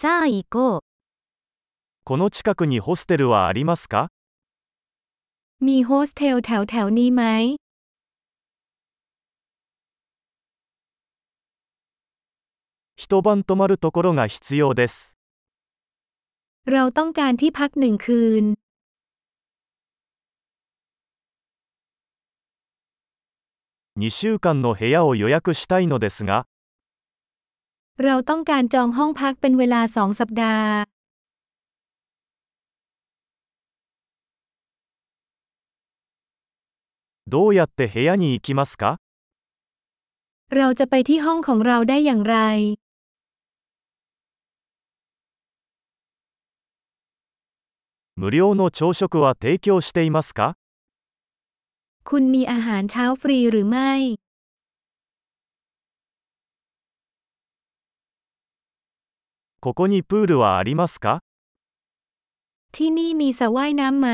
さあ行こう。この近くにホステルはありますか มีโฮสเทลแถวแถวๆนี้ไหม 一晩泊まるところが必要です。 เราต้องการที่พักหนึ่งคืน 2週間の部屋を予約したいのですが、 เราต้องการจองห้องพักเป็นเวลาสองสัปดาห์ どうやって部屋に行きますか เราจะไปที่ห้องของเราได้อย่างไร 無料の朝食は提供していますか คุณมีอาหารเช้าฟรีหรือไม่ ここにプールはありますか ที่นี่มีสระว่ายน้ำไหม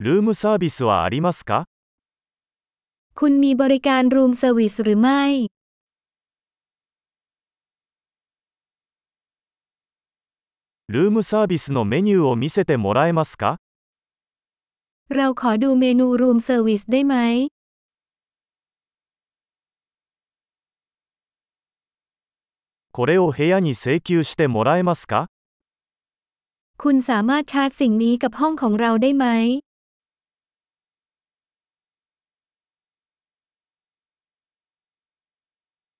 ルームサービスはありますか คุณมีบริการรูมเซอร์วิสหรือไม่ ルームサービスのメニューを見せてもらえますか เราขอดูเมนูรูมเซอร์วิสได้ไหม これを部屋に請求してもらえますか คุณสามารถชาร์จสิ่งนี้กับห้องของเราได้ไหม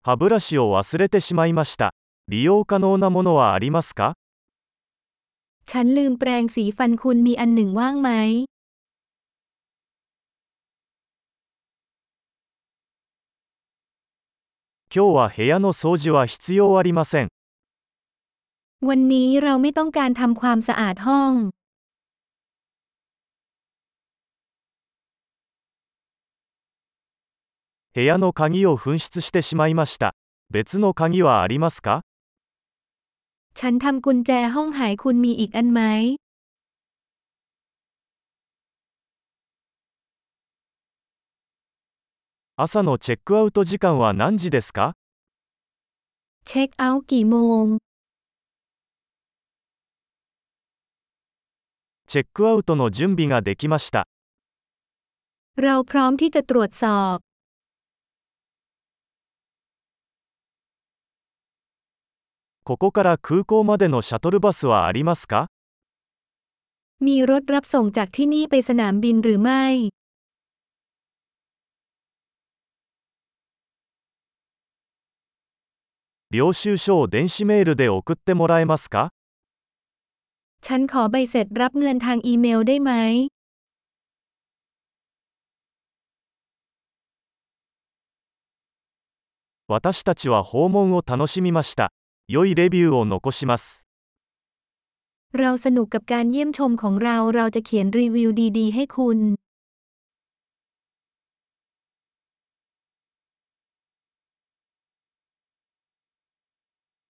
歯ブラシを忘れてしまいました。利用可能なものはありますか ฉันลืมแปรงสีฟันคุณมีอันหนึ่งว่างไหม 今日は部屋の掃除は必要ありません。 วันนี้เราไม่ต้องการทำความสะอาดห้อง 部屋の鍵を紛失してしまいました。別の鍵はありますか ฉันทำกุญแจห้องหายคุณมีอีกอันไหม 朝のチェックアウト時間は何時ですか เช็คเอาท์กี่โมง チェックアウトの準備ができました。 เราพร้อมที่จะตรวจสอบ ここから空港までのシャトルバスはありますか มีรถรับส่งจากที่นี่ไปสนามบินหรือไม่ 領収書を電子メールで送ってもらえますか ฉันขอใบเสร็จรับเงินทางอีเมลได้ไหม 私たちは訪問を楽しみました。良いレビューを残します。 เราสนุกกับการเยี่ยมชมของเรา เราจะเขียนรีวิวดีๆ ให้คุณ